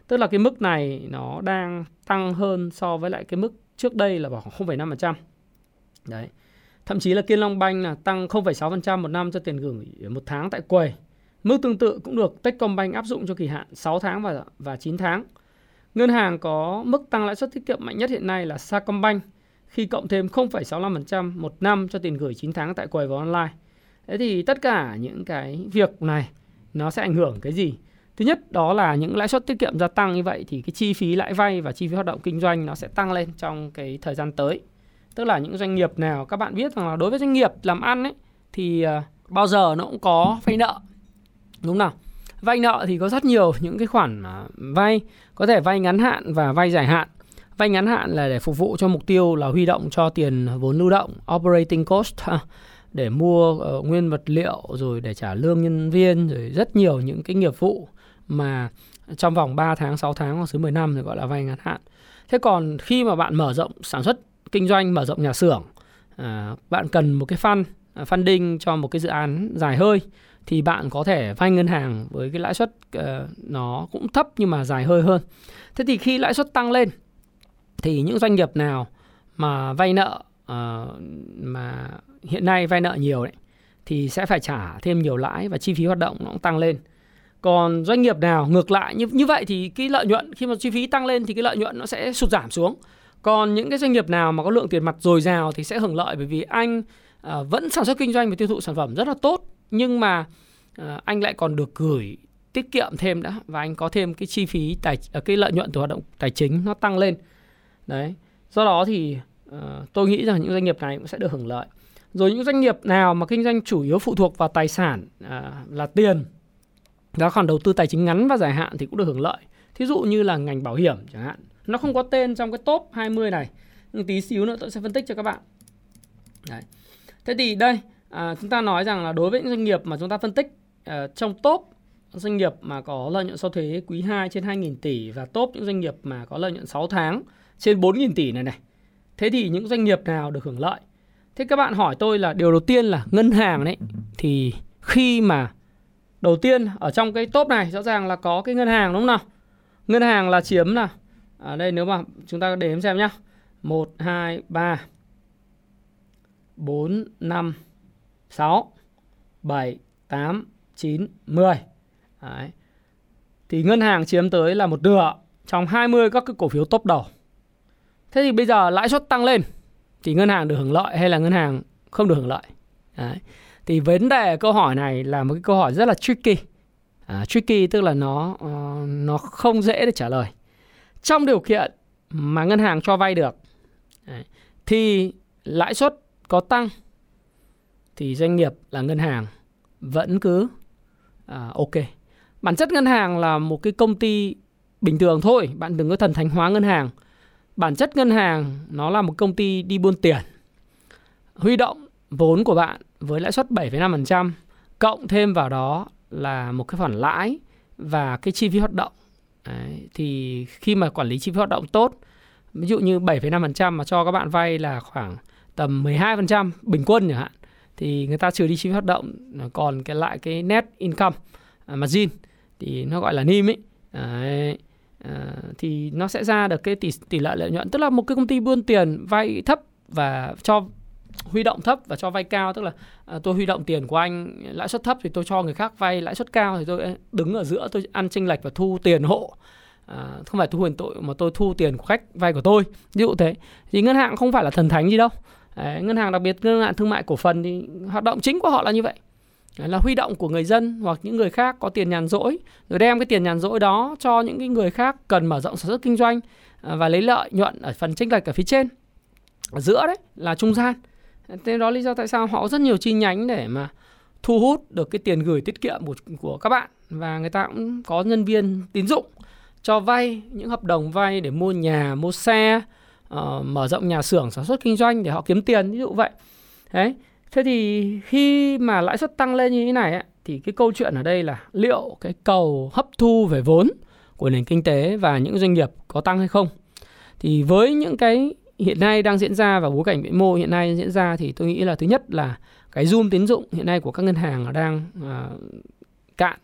Tức là cái mức này nó đang tăng hơn so với lại cái mức trước đây là khoảng 0,5%. Đấy. Thậm chí là Kiên Long Bank là tăng 0,6% một năm cho tiền gửi một tháng tại quầy. Mức tương tự cũng được Techcombank áp dụng cho kỳ hạn 6 tháng và và 9 tháng. Ngân hàng có mức tăng lãi suất tiết kiệm mạnh nhất hiện nay là Sacombank khi cộng thêm 0,65% một năm cho tiền gửi 9 tháng tại quầy và online. Thế thì tất cả những cái việc này nó sẽ ảnh hưởng cái gì? Thứ nhất đó là những lãi suất tiết kiệm gia tăng như vậy thì cái chi phí lãi vay và chi phí hoạt động kinh doanh nó sẽ tăng lên trong cái thời gian tới. Tức là những doanh nghiệp nào các bạn biết rằng là đối với doanh nghiệp làm ăn ấy thì uh, bao giờ nó cũng có vay nợ. Đúng nào? Vay nợ thì có rất nhiều những cái khoản ờ, vay, có thể vay ngắn hạn và vay dài hạn. Vay ngắn hạn là để phục vụ cho mục tiêu là huy động cho tiền vốn lưu động, operating cost để mua uh, nguyên vật liệu rồi để trả lương nhân viên rồi rất nhiều những cái nghiệp vụ mà trong vòng 3 tháng, 6 tháng hoặc dưới 10 năm thì gọi là vay ngắn hạn. Thế còn khi mà bạn mở rộng sản xuất kinh doanh, mở rộng nhà xưởng, à, bạn cần một cái fund, à, funding cho một cái dự án dài hơi thì bạn có thể vay ngân hàng với cái lãi suất uh, nó cũng thấp nhưng mà dài hơi hơn. Thế thì khi lãi suất tăng lên thì những doanh nghiệp nào mà vay nợ uh, mà hiện nay vay nợ nhiều đấy thì sẽ phải trả thêm nhiều lãi và chi phí hoạt động nó cũng tăng lên. Còn doanh nghiệp nào ngược lại như như vậy thì cái lợi nhuận khi mà chi phí tăng lên thì cái lợi nhuận nó sẽ sụt giảm xuống. Còn những cái doanh nghiệp nào mà có lượng tiền mặt dồi dào thì sẽ hưởng lợi bởi vì anh à, vẫn sản xuất kinh doanh và tiêu thụ sản phẩm rất là tốt, nhưng mà à, anh lại còn được gửi tiết kiệm thêm đã và anh có thêm cái chi phí tài à, cái lợi nhuận từ hoạt động tài chính nó tăng lên. Đấy. Do đó thì tôi nghĩ rằng những doanh nghiệp này cũng sẽ được hưởng lợi. Rồi những doanh nghiệp nào mà kinh doanh chủ yếu phụ thuộc vào tài sản là tiền đó khoản đầu tư tài chính ngắn và dài hạn thì cũng được hưởng lợi. Thí dụ như là ngành bảo hiểm chẳng hạn. Nó không có tên trong cái top 20 này. Nhưng tí xíu nữa tôi sẽ phân tích cho các bạn. Đấy. Thế thì đây, à, chúng ta nói rằng là đối với những doanh nghiệp mà chúng ta phân tích uh, trong top doanh nghiệp mà có lợi nhuận sau thuế quý 2 trên 2.000 tỷ và top những doanh nghiệp mà có lợi nhuận 6 tháng trên 4.000 tỷ này này. Thế thì những doanh nghiệp nào được hưởng lợi? Thế các bạn hỏi tôi là điều đầu tiên là ngân hàng đấy thì khi mà đầu tiên ở trong cái top này rõ ràng là có cái ngân hàng đúng không nào? Ngân hàng là chiếm nào? Ở đây nếu mà chúng ta đếm xem nhá. 1 2 3 4 5 6 7 8 9 10. Đấy. Thì ngân hàng chiếm tới là một nửa trong 20 các cái cổ phiếu top đầu. Thế thì bây giờ lãi suất tăng lên thì ngân hàng được hưởng lợi hay là ngân hàng không được hưởng lợi? Đấy. Thì vấn đề câu hỏi này là một cái câu hỏi rất là tricky. À, tricky tức là nó uh, nó không dễ để trả lời. Trong điều kiện mà ngân hàng cho vay được thì lãi suất có tăng thì doanh nghiệp là ngân hàng vẫn cứ à, ok. Bản chất ngân hàng là một cái công ty bình thường thôi, bạn đừng có thần thánh hóa ngân hàng. Bản chất ngân hàng nó là một công ty đi buôn tiền. Huy động vốn của bạn với lãi suất 7,5% cộng thêm vào đó là một cái khoản lãi và cái chi phí hoạt động Đấy, thì khi mà quản lý chi phí hoạt động tốt ví dụ như 7,5% mà cho các bạn vay là khoảng tầm 12% bình quân chẳng hạn thì người ta trừ đi chi phí hoạt động còn cái lại cái net income à, margin thì nó gọi là NIM ấy Đấy. À, thì nó sẽ ra được cái tỷ tỷ lệ lợi nhuận tức là một cái công ty buôn tiền vay thấp và cho huy động thấp và cho vay cao tức là à, tôi huy động tiền của anh lãi suất thấp thì tôi cho người khác vay lãi suất cao thì tôi à, đứng ở giữa tôi ăn chênh lệch và thu tiền hộ. À, không phải thu huyền tội mà tôi thu tiền của khách vay của tôi. Ví dụ thế. Thì ngân hàng không phải là thần thánh gì đâu. Đấy, ngân hàng đặc biệt ngân hàng thương mại cổ phần thì hoạt động chính của họ là như vậy. Đấy, là huy động của người dân hoặc những người khác có tiền nhàn rỗi rồi đem cái tiền nhàn rỗi đó cho những cái người khác cần mở rộng sản xuất kinh doanh à, và lấy lợi nhuận ở phần chênh lệch ở phía trên. Ở giữa đấy là trung gian thế đó lý do tại sao họ có rất nhiều chi nhánh để mà thu hút được cái tiền gửi tiết kiệm của, của các bạn. Và người ta cũng có nhân viên tín dụng cho vay những hợp đồng vay để mua nhà mua xe uh, mở rộng nhà xưởng sản xuất kinh doanh để họ kiếm tiền ví dụ vậy. Đấy. Thế thì khi mà lãi suất tăng lên như thế này ấy, thì cái câu chuyện ở đây là liệu cái cầu hấp thu về vốn của nền kinh tế và những doanh nghiệp có tăng hay không? Thì với những cái hiện nay đang diễn ra và bối cảnh vĩ mô hiện nay diễn ra thì tôi nghĩ là thứ nhất là cái zoom tín dụng hiện nay của các ngân hàng đang uh, cạn.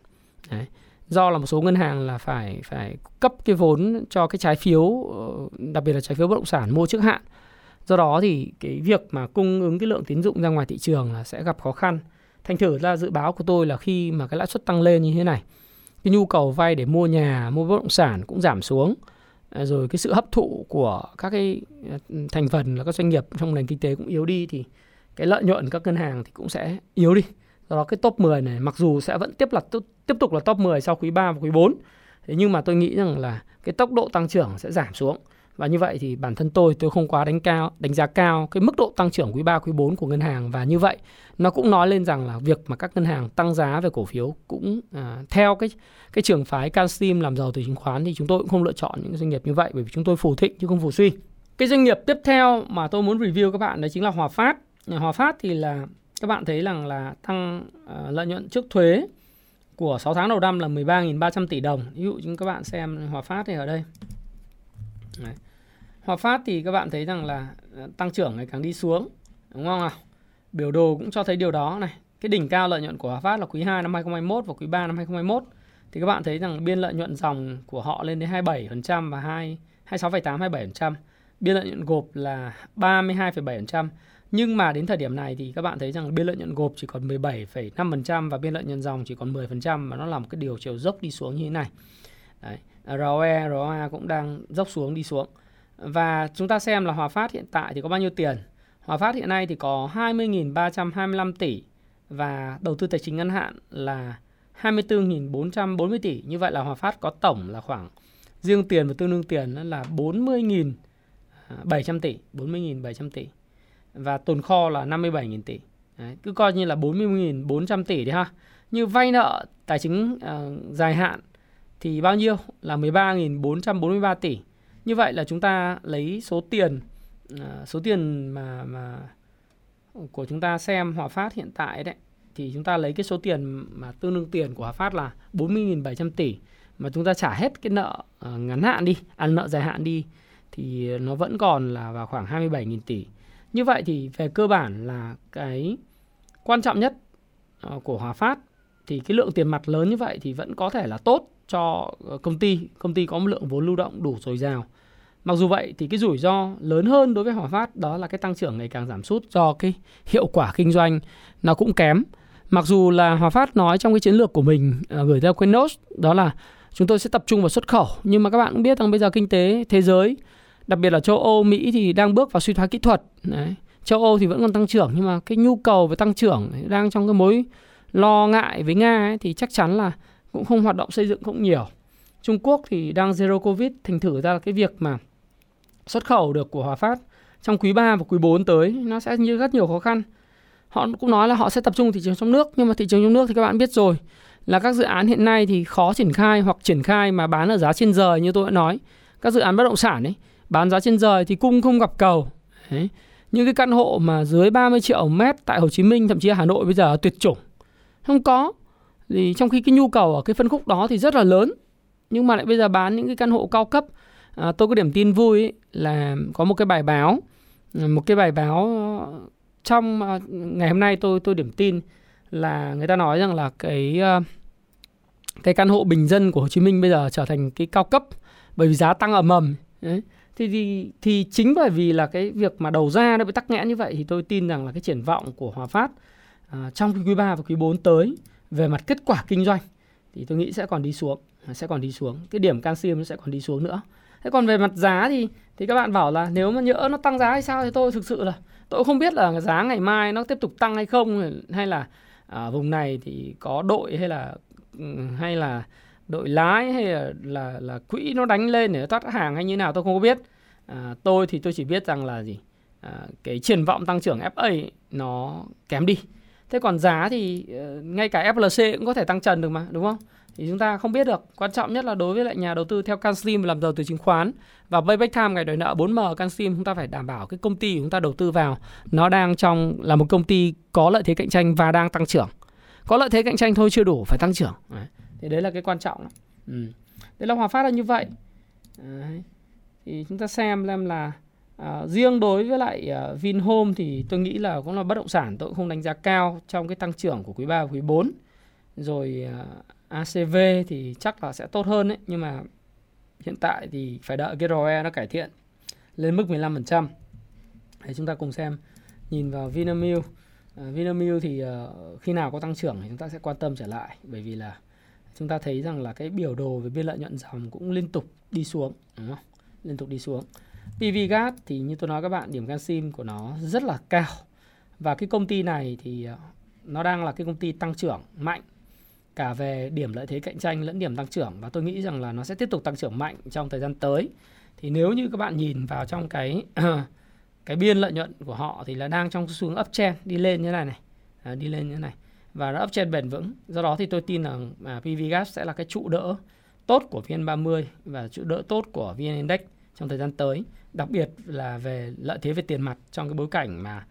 Đấy. do là một số ngân hàng là phải phải cấp cái vốn cho cái trái phiếu ờ, đặc biệt là trái phiếu bất động sản mua trước hạn. Do đó thì cái việc mà cung ứng cái lượng tín dụng ra ngoài thị trường là sẽ gặp khó khăn. Thành thử ra dự báo của tôi là khi mà cái lãi suất tăng lên như thế này cái nhu cầu vay để mua nhà mua bất động sản cũng giảm xuống. À, rồi cái sự hấp thụ của các cái à, thành phần là các doanh nghiệp trong nền kinh tế cũng yếu đi thì cái lợi nhuận các ngân hàng thì cũng sẽ yếu đi. Do đó cái top 10 này mặc dù sẽ vẫn tiếp là tiếp tục là top 10 sau quý 3 và quý 4. Thế nhưng mà tôi nghĩ rằng là cái tốc độ tăng trưởng sẽ giảm xuống. Và như vậy thì bản thân tôi tôi không quá đánh cao đánh giá cao cái mức độ tăng trưởng quý 3 quý 4 của ngân hàng và như vậy nó cũng nói lên rằng là việc mà các ngân hàng tăng giá về cổ phiếu cũng à, theo cái cái trường phái Cansteam làm giàu từ chứng khoán thì chúng tôi cũng không lựa chọn những doanh nghiệp như vậy bởi vì chúng tôi phù thịnh chứ không phù suy. Cái doanh nghiệp tiếp theo mà tôi muốn review các bạn đấy chính là Hòa Phát. Hòa Phát thì là các bạn thấy rằng là tăng uh, lợi nhuận trước thuế của 6 tháng đầu năm là 13.300 tỷ đồng. Ví dụ chúng các bạn xem Hòa Phát thì ở đây. Đấy. Hòa Phát thì các bạn thấy rằng là ờ, tăng trưởng ngày càng đi xuống, đúng không nào? Biểu đồ cũng cho thấy điều đó này. Cái đỉnh cao lợi nhuận của Hòa Phát là quý 2 năm 2021 và quý 3 năm 2021. Thì các bạn thấy rằng biên lợi nhuận dòng của họ lên đến 27% và 2 26,8 27%. Biên lợi nhuận gộp là 32,7%. Nhưng mà đến thời điểm này thì các bạn thấy rằng biên lợi nhuận gộp chỉ còn 17,5% và biên lợi nhuận dòng chỉ còn 10% và nó là một cái điều chiều dốc đi xuống như thế này. Đấy. Ờ, ROE, ROA cũng đang dốc xuống đi xuống. Và chúng ta xem là Hòa Phát hiện tại thì có bao nhiêu tiền. Hòa Phát hiện nay thì có 20.325 tỷ và đầu tư tài chính ngắn hạn là 24.440 tỷ. Như vậy là Hòa Phát có tổng là khoảng riêng tiền và tương đương tiền là 40.700 tỷ, 40.700 tỷ. Và tồn kho là 57.000 tỷ. Đấy, cứ coi như là 40.400 tỷ đi ha. Như vay nợ tài chính uh, dài hạn thì bao nhiêu? Là 13.443 tỷ. Như vậy là chúng ta lấy số tiền à, số tiền mà mà của chúng ta xem Hòa Phát hiện tại đấy thì chúng ta lấy cái số tiền mà tương đương tiền của Hòa Phát là 40.700 tỷ mà chúng ta trả hết cái nợ à, ngắn hạn đi, à, nợ dài hạn đi thì nó vẫn còn là vào khoảng 27.000 tỷ. Như vậy thì về cơ bản là cái quan trọng nhất à, của Hòa Phát thì cái lượng tiền mặt lớn như vậy thì vẫn có thể là tốt cho ờ, công ty, công ty có một lượng vốn lưu động đủ dồi dào. Mặc dù vậy thì cái rủi ro lớn hơn đối với Hòa Phát đó là cái tăng trưởng ngày càng giảm sút do cái hiệu quả kinh doanh nó cũng kém. Mặc dù là Hòa Phát nói trong cái chiến lược của mình ờ, gửi theo Quenos đó là chúng tôi sẽ tập trung vào xuất khẩu nhưng mà các bạn cũng biết rằng bây giờ kinh tế thế giới đặc biệt là châu Âu, Mỹ thì đang bước vào suy thoái kỹ thuật. Đấy. Châu Âu thì vẫn còn tăng trưởng nhưng mà cái nhu cầu về tăng trưởng đang trong cái mối lo ngại với Nga ấy, thì chắc chắn là cũng không hoạt động xây dựng cũng nhiều. Trung Quốc thì đang zero covid, thành thử ra là cái việc mà xuất khẩu được của Hòa Phát trong quý 3 và quý 4 tới, nó sẽ như rất nhiều khó khăn. Họ cũng nói là họ sẽ tập trung thị trường trong nước, nhưng mà thị trường trong nước thì các bạn biết rồi, là các dự án hiện nay thì khó triển khai hoặc triển khai mà bán ở giá trên rời như tôi đã nói. Các dự án bất động sản ấy, bán giá trên rời thì cung không gặp cầu. Đấy. những cái căn hộ mà dưới 30 triệu mét tại Hồ Chí Minh, thậm chí ở Hà Nội bây giờ tuyệt chủng. Không có thì trong khi cái nhu cầu ở cái phân khúc đó thì rất là lớn nhưng mà lại bây giờ bán những cái căn hộ cao cấp à, tôi có điểm tin vui ấy, là có một cái bài báo à, một cái bài báo ờ, trong à, ngày hôm nay tôi tôi điểm tin là người ta nói rằng là cái ờ, cái căn hộ bình dân của Hồ Chí Minh bây giờ trở thành cái cao cấp bởi vì giá tăng ầm ầm đấy. Thì, thì thì chính bởi vì là cái việc mà đầu ra nó bị tắc nghẽn như vậy thì tôi tin rằng là cái triển vọng của Hòa Phát à, trong quý 3 và quý 4 tới về mặt kết quả kinh doanh thì tôi nghĩ sẽ còn đi xuống sẽ còn đi xuống. Cái điểm canxi nó sẽ còn đi xuống nữa. Thế còn về mặt giá thì thì các bạn bảo là nếu mà nhỡ nó tăng giá hay sao thì tôi thực sự là tôi không biết là giá ngày mai nó tiếp tục tăng hay không hay là ở vùng này thì có đội hay là ừ, hay là đội lái hay là là, là quỹ nó đánh lên để thoát hàng hay như nào tôi không có biết. À, tôi thì tôi chỉ biết rằng là gì? À, cái triển vọng tăng trưởng FA ấy, nó kém đi thế còn giá thì ờ, ngay cả FLC cũng có thể tăng trần được mà, đúng không thì chúng ta không biết được quan trọng nhất là đối với lại nhà đầu tư theo Canslim làm giàu từ chứng khoán và payback time ngày đòi nợ 4M Canslim chúng ta phải đảm bảo cái công ty chúng ta đầu tư vào, nó đang trong, là một công ty có lợi thế cạnh tranh và đang tăng trưởng có lợi thế cạnh tranh thôi, chưa đủ, phải tăng trưởng đấy. thì đấy là cái quan trọng ừ. đấy là Hòa Phát là như vậy đấy. thì chúng ta xem xem là À, riêng đối với lại uh, Vinhome thì tôi nghĩ là cũng là bất động sản tôi cũng không đánh giá cao trong cái tăng trưởng của quý 3 và quý 4. Rồi ờ, uh, ACV thì chắc là sẽ tốt hơn đấy nhưng mà hiện tại thì phải đợi cái ROE nó cải thiện lên mức 15%. Để chúng ta cùng xem nhìn vào Vinamilk. Uh, Vinamilk thì uh, khi nào có tăng trưởng thì chúng ta sẽ quan tâm trở lại bởi vì là chúng ta thấy rằng là cái biểu đồ về biên lợi nhuận dòng cũng liên tục đi xuống đúng không? Liên tục đi xuống. PVGas thì như tôi nói các bạn điểm canxim của nó rất là cao. Và cái công ty này thì ờ, nó đang là cái công ty tăng trưởng mạnh cả về điểm lợi thế cạnh tranh lẫn điểm tăng trưởng. Và tôi nghĩ rằng là nó sẽ tiếp tục tăng trưởng mạnh trong thời gian tới. Thì nếu như các bạn nhìn vào trong cái cái biên lợi nhuận của họ thì là đang trong xu hướng uptrend đi lên như này này. À, đi lên như này. Và nó uptrend bền vững. Do đó thì tôi tin rằng à, PVGas sẽ là cái trụ đỡ tốt của VN30 và trụ đỡ tốt của VN Index trong thời gian tới đặc biệt là về lợi thế về tiền mặt trong cái bối cảnh mà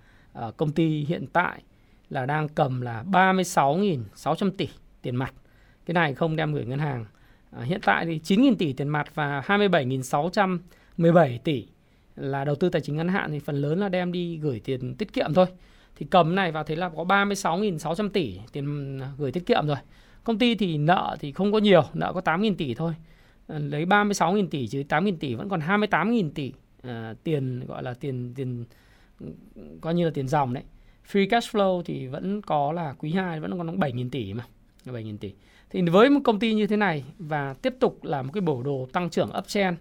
uh, công ty hiện tại là đang cầm là 36.600 tỷ tiền mặt. Cái này không đem gửi ngân hàng. À, hiện tại thì 9.000 tỷ tiền mặt và 27.617 tỷ là đầu tư tài chính ngắn hạn thì phần lớn là đem đi gửi tiền tiết kiệm thôi. Thì cầm này vào thấy là có 36.600 tỷ tiền ờ, gửi tiết kiệm rồi. Công ty thì nợ thì không có nhiều, nợ có 8.000 tỷ thôi. Ờ, lấy 36.000 tỷ chứ 8.000 tỷ vẫn còn 28.000 tỷ à, tiền gọi là tiền tiền coi như là tiền dòng đấy. Free cash flow thì vẫn có là quý 2 vẫn còn 7.000 tỷ mà 7.000 tỷ. Thì với một công ty như thế này và tiếp tục là một cái bổ đồ tăng trưởng uptrend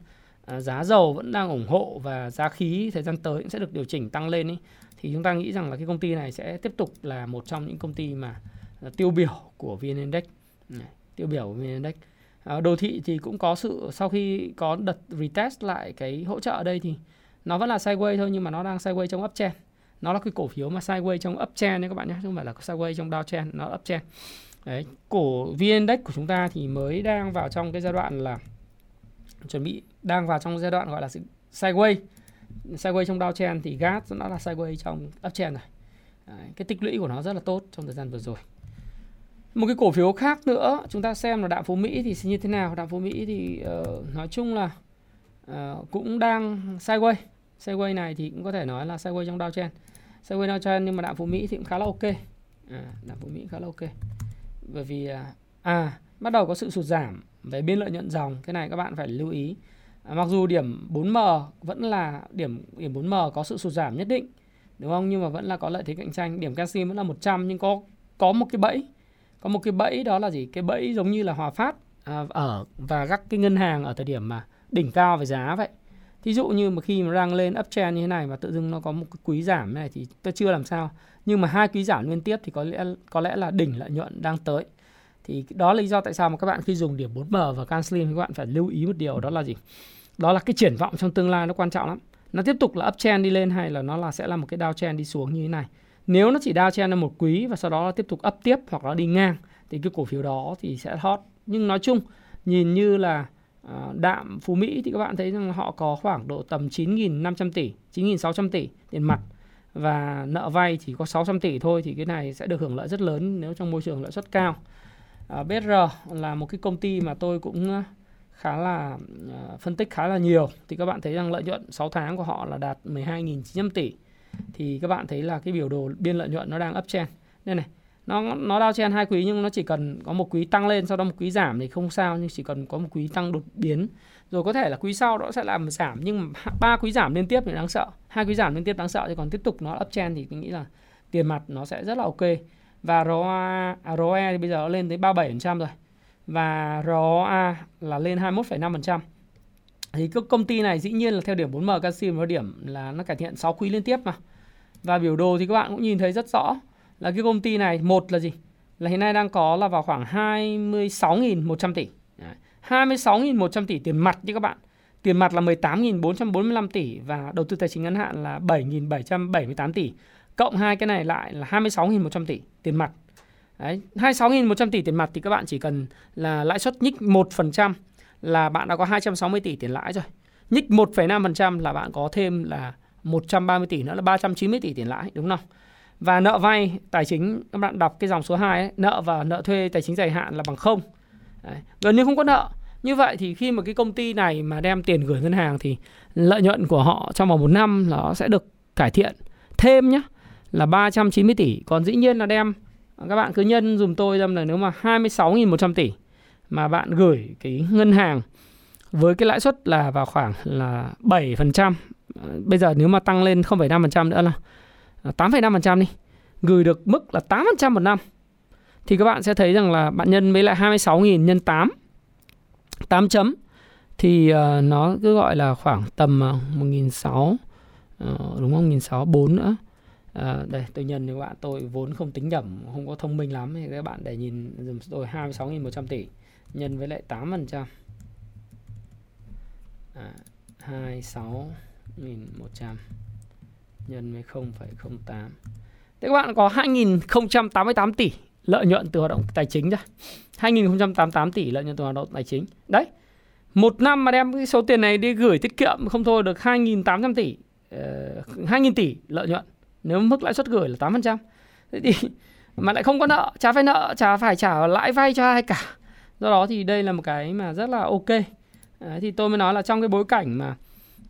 à, giá dầu vẫn đang ủng hộ và giá khí thời gian tới cũng sẽ được điều chỉnh tăng lên ý, thì chúng ta nghĩ rằng là cái công ty này sẽ tiếp tục là một trong những công ty mà tiêu biểu của VN Index. Tiêu biểu của VN Index. Ờ, đồ thị thì cũng có sự sau khi có đợt retest lại cái hỗ trợ ở đây thì nó vẫn là sideways thôi nhưng mà nó đang sideways trong uptrend nó là cái cổ phiếu mà sideways trong uptrend nhé các bạn nhé chứ không phải là sideways trong downtrend nó uptrend đấy cổ vn index của chúng ta thì mới đang vào trong cái giai đoạn là chuẩn bị đang vào trong giai đoạn gọi là sideways sideways trong downtrend thì gas nó là sideways trong uptrend rồi. Đấy, cái tích lũy của nó rất là tốt trong thời gian vừa rồi một cái cổ phiếu khác nữa chúng ta xem là đạm phú mỹ thì sẽ như thế nào. Đạm phú mỹ thì uh, nói chung là uh, cũng đang sideways. Sideways này thì cũng có thể nói là sideways trong downtrend sideways downtrend nhưng mà đạm phú mỹ thì cũng khá là ok. À, đạm phú mỹ khá là ok. Bởi vì uh, à bắt đầu có sự sụt giảm về biên lợi nhuận dòng. Cái này các bạn phải lưu ý. À, mặc dù điểm 4M vẫn là điểm điểm 4M có sự sụt giảm nhất định đúng không? Nhưng mà vẫn là có lợi thế cạnh tranh. Điểm canxi vẫn là 100 nhưng có có một cái bẫy có một cái bẫy đó là gì? Cái bẫy giống như là hòa phát à, ở và các cái ngân hàng ở thời điểm mà đỉnh cao về giá vậy. Thí dụ như mà khi mà đang lên uptrend như thế này mà tự dưng nó có một cái quý giảm này thì tôi chưa làm sao. Nhưng mà hai quý giảm liên tiếp thì có lẽ có lẽ là đỉnh lợi nhuận đang tới. Thì đó là lý do tại sao mà các bạn khi dùng điểm 4M và CanSlim các bạn phải lưu ý một điều đó là gì? Đó là cái triển vọng trong tương lai nó quan trọng lắm. Nó tiếp tục là uptrend đi lên hay là nó là sẽ là một cái downtrend đi xuống như thế này? Nếu nó chỉ đao chen một quý và sau đó nó tiếp tục up tiếp hoặc là đi ngang thì cái cổ phiếu đó thì sẽ hot. Nhưng nói chung nhìn như là à, đạm Phú Mỹ thì các bạn thấy rằng họ có khoảng độ tầm 9.500 tỷ, 9.600 tỷ tiền mặt và nợ vay chỉ có 600 tỷ thôi thì cái này sẽ được hưởng lợi rất lớn nếu trong môi trường lãi suất cao. À, BR là một cái công ty mà tôi cũng à, khá là phân tích khá là nhiều thì các bạn thấy rằng lợi nhuận 6 tháng của họ là đạt 12.900 tỷ thì các bạn thấy là cái biểu đồ biên lợi nhuận nó đang uptrend nên này nó nó đau chen hai quý nhưng nó chỉ cần có một quý tăng lên sau đó một quý giảm thì không sao nhưng chỉ cần có một quý tăng đột biến. Rồi có thể là quý sau nó sẽ làm giảm nhưng ba quý giảm liên tiếp thì đáng sợ. Hai quý giảm liên tiếp đáng sợ thì còn tiếp tục nó uptrend thì tôi nghĩ là tiền mặt nó sẽ rất là ok. Và ROA à, ROE thì bây giờ nó lên tới 37% rồi. Và ROA là lên 21,5% thì các công ty này dĩ nhiên là theo điểm 4M Canxi nó điểm là nó cải thiện 6 quý liên tiếp mà. Và biểu đồ thì các bạn cũng nhìn thấy rất rõ là cái công ty này một là gì? Là hiện nay đang có là vào khoảng 26.100 tỷ. 26.100 tỷ tiền mặt chứ các bạn. Tiền mặt là 18.445 tỷ và đầu tư tài chính ngắn hạn là 7.778 tỷ. Cộng hai cái này lại là 26.100 tỷ tiền mặt. Đấy, 26.100 tỷ tiền mặt thì các bạn chỉ cần là lãi suất nhích 1% là bạn đã có 260 tỷ tiền lãi rồi. Nhích 1,5% là bạn có thêm là 130 tỷ nữa là 390 tỷ tiền lãi đúng không? Và nợ vay tài chính các bạn đọc cái dòng số 2 ấy, nợ và nợ thuê tài chính dài hạn là bằng không. Đấy, gần như không có nợ. Như vậy thì khi mà cái công ty này mà đem tiền gửi ngân hàng thì lợi nhuận của họ trong vòng một năm nó sẽ được cải thiện thêm nhé là 390 tỷ. Còn dĩ nhiên là đem các bạn cứ nhân dùm tôi xem là nếu mà 26.100 tỷ mà bạn gửi cái ngân hàng với cái lãi suất là vào khoảng là 7%. Bây giờ nếu mà tăng lên 0,5% nữa là à, 8,5% đi. Gửi được mức là 8% một năm. Thì các bạn sẽ thấy rằng là bạn nhân với lại 26.000 nhân 8 8 chấm thì uh, nó cứ gọi là khoảng tầm uh, 1.600 uh, đúng không? 1064 nữa À, đây tôi nhân thì các bạn tôi vốn không tính nhẩm không có thông minh lắm thì các bạn để nhìn dùm tôi 26.100 tỷ nhân với lại 8 phần trăm. À, 26.100 nhân với 0,08 Thế các bạn có 2.088 tỷ lợi nhuận từ hoạt động tài chính ra 2.088 tỷ lợi nhuận từ hoạt động tài chính. Đấy Một năm mà đem cái số tiền này đi gửi tiết kiệm không thôi được 2.800 tỷ ờ, uh, 2.000 tỷ lợi nhuận. Nếu mức lãi suất gửi là 8%. Thế thì mà lại không có nợ, chả phải nợ, chả phải trả lãi vay cho ai cả. Do đó thì đây là một cái mà rất là ok. Đấy, thì tôi mới nói là trong cái bối cảnh mà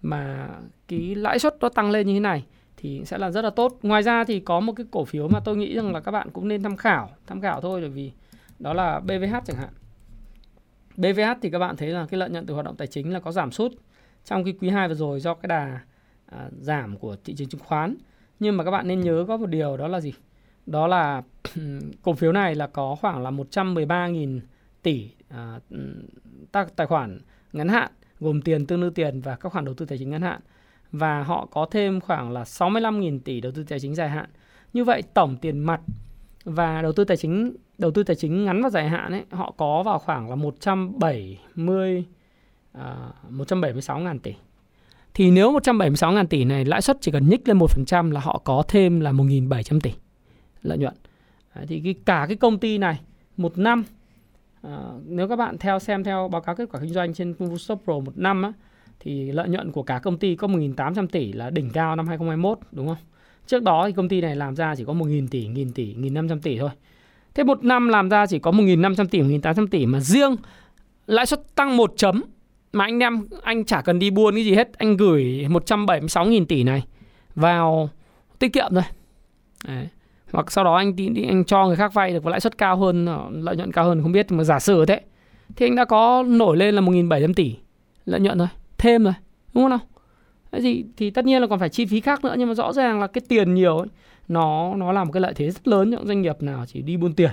mà cái lãi suất nó tăng lên như thế này thì sẽ là rất là tốt. Ngoài ra thì có một cái cổ phiếu mà tôi nghĩ rằng là các bạn cũng nên tham khảo, tham khảo thôi bởi vì đó là BVH chẳng hạn. BVH thì các bạn thấy là cái lợi nhuận từ hoạt động tài chính là có giảm sút trong cái quý 2 vừa rồi do cái đà à, giảm của thị trường chứng khoán nhưng mà các bạn nên nhớ có một điều đó là gì đó là ừ, cổ phiếu này là có khoảng là 113.000 tỷ à, tài khoản ngắn hạn gồm tiền tương đương tiền và các khoản đầu tư tài chính ngắn hạn và họ có thêm khoảng là 65.000 tỷ đầu tư tài chính dài hạn. Như vậy tổng tiền mặt và đầu tư tài chính đầu tư tài chính ngắn và dài hạn ấy họ có vào khoảng là 170 à, 176.000 tỷ. Thì nếu 176.000 tỷ này lãi suất chỉ cần nhích lên 1% là họ có thêm là 1.700 tỷ lợi nhuận. Đấy, thì cái, cả cái công ty này một năm à, nếu các bạn theo xem theo báo cáo kết quả kinh doanh trên Kung Stop Pro một năm á, thì lợi nhuận của cả công ty có 1.800 tỷ là đỉnh cao năm 2021 đúng không? Trước đó thì công ty này làm ra chỉ có 1.000 tỷ, 1.000 tỷ, 1.500 tỷ thôi. Thế một năm làm ra chỉ có 1.500 tỷ, 1.800 tỷ mà riêng lãi suất tăng một chấm mà anh em anh chả cần đi buôn cái gì hết anh gửi 176.000 tỷ này vào tiết kiệm thôi Đấy hoặc sau đó anh đi, đi anh cho người khác vay được với lãi suất cao hơn ờ, lợi nhuận cao hơn không biết mà giả sử thế thì anh đã có nổi lên là 1.700 tỷ lợi nhuận rồi thêm rồi đúng không nào? Cái gì thì tất nhiên là còn phải chi phí khác nữa nhưng mà rõ ràng là cái tiền nhiều ấy, nó nó là một cái lợi thế rất lớn cho doanh nghiệp nào chỉ đi buôn tiền.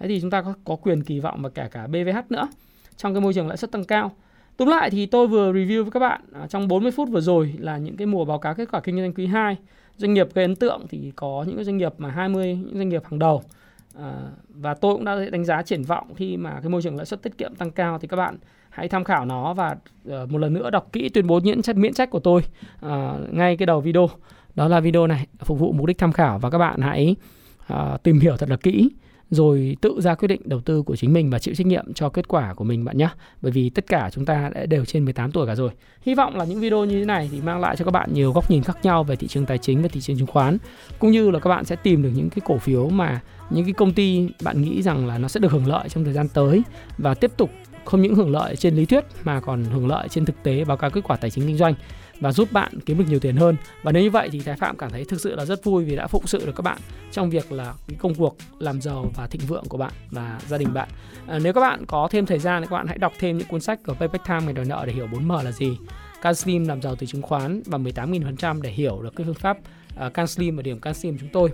Thế thì chúng ta có, có quyền kỳ vọng và cả cả BVH nữa trong cái môi trường lãi suất tăng cao. Tóm lại thì tôi vừa review với các bạn à, trong 40 phút vừa rồi là những cái mùa báo cáo kết quả kinh doanh quý 2. Doanh nghiệp gây ấn tượng thì có những cái doanh nghiệp mà 20 những doanh nghiệp hàng đầu. À, và tôi cũng đã đánh giá triển vọng khi mà cái môi trường lãi suất tiết kiệm tăng cao thì các bạn hãy tham khảo nó và uh, một lần nữa đọc kỹ tuyên bố miễn trách miễn trách của tôi uh, ngay cái đầu video. Đó là video này phục vụ mục đích tham khảo và các bạn hãy uh, tìm hiểu thật là kỹ rồi tự ra quyết định đầu tư của chính mình và chịu trách nhiệm cho kết quả của mình bạn nhé. Bởi vì tất cả chúng ta đã đều trên 18 tuổi cả rồi. Hy vọng là những video như thế này thì mang lại cho các bạn nhiều góc nhìn khác nhau về thị trường tài chính và thị trường chứng khoán, cũng như là các bạn sẽ tìm được những cái cổ phiếu mà những cái công ty bạn nghĩ rằng là nó sẽ được hưởng lợi trong thời gian tới và tiếp tục không những hưởng lợi trên lý thuyết mà còn hưởng lợi trên thực tế, báo cáo kết quả tài chính kinh doanh và giúp bạn kiếm được nhiều tiền hơn. Và nếu như vậy thì Thái Phạm cảm thấy thực sự là rất vui vì đã phụng sự được các bạn trong việc là cái công cuộc làm giàu và thịnh vượng của bạn và gia đình bạn. À, nếu các bạn có thêm thời gian thì các bạn hãy đọc thêm những cuốn sách của Payback Time ngày đòi nợ để hiểu 4M là gì. CanSlim làm giàu từ chứng khoán và 18.000% để hiểu được cái phương pháp à, uh, CanSlim và điểm CanSlim chúng tôi.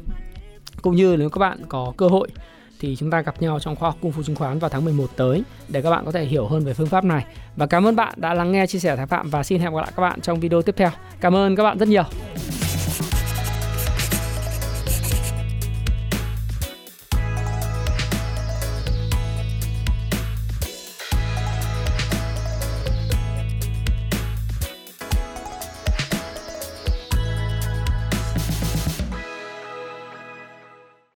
Cũng như nếu các bạn có cơ hội thì chúng ta gặp nhau trong khoa học cung phu chứng khoán vào tháng 11 tới để các bạn có thể hiểu hơn về phương pháp này. Và cảm ơn bạn đã lắng nghe, chia sẻ Thái Phạm và xin hẹn gặp lại các bạn trong video tiếp theo. Cảm ơn các bạn rất nhiều.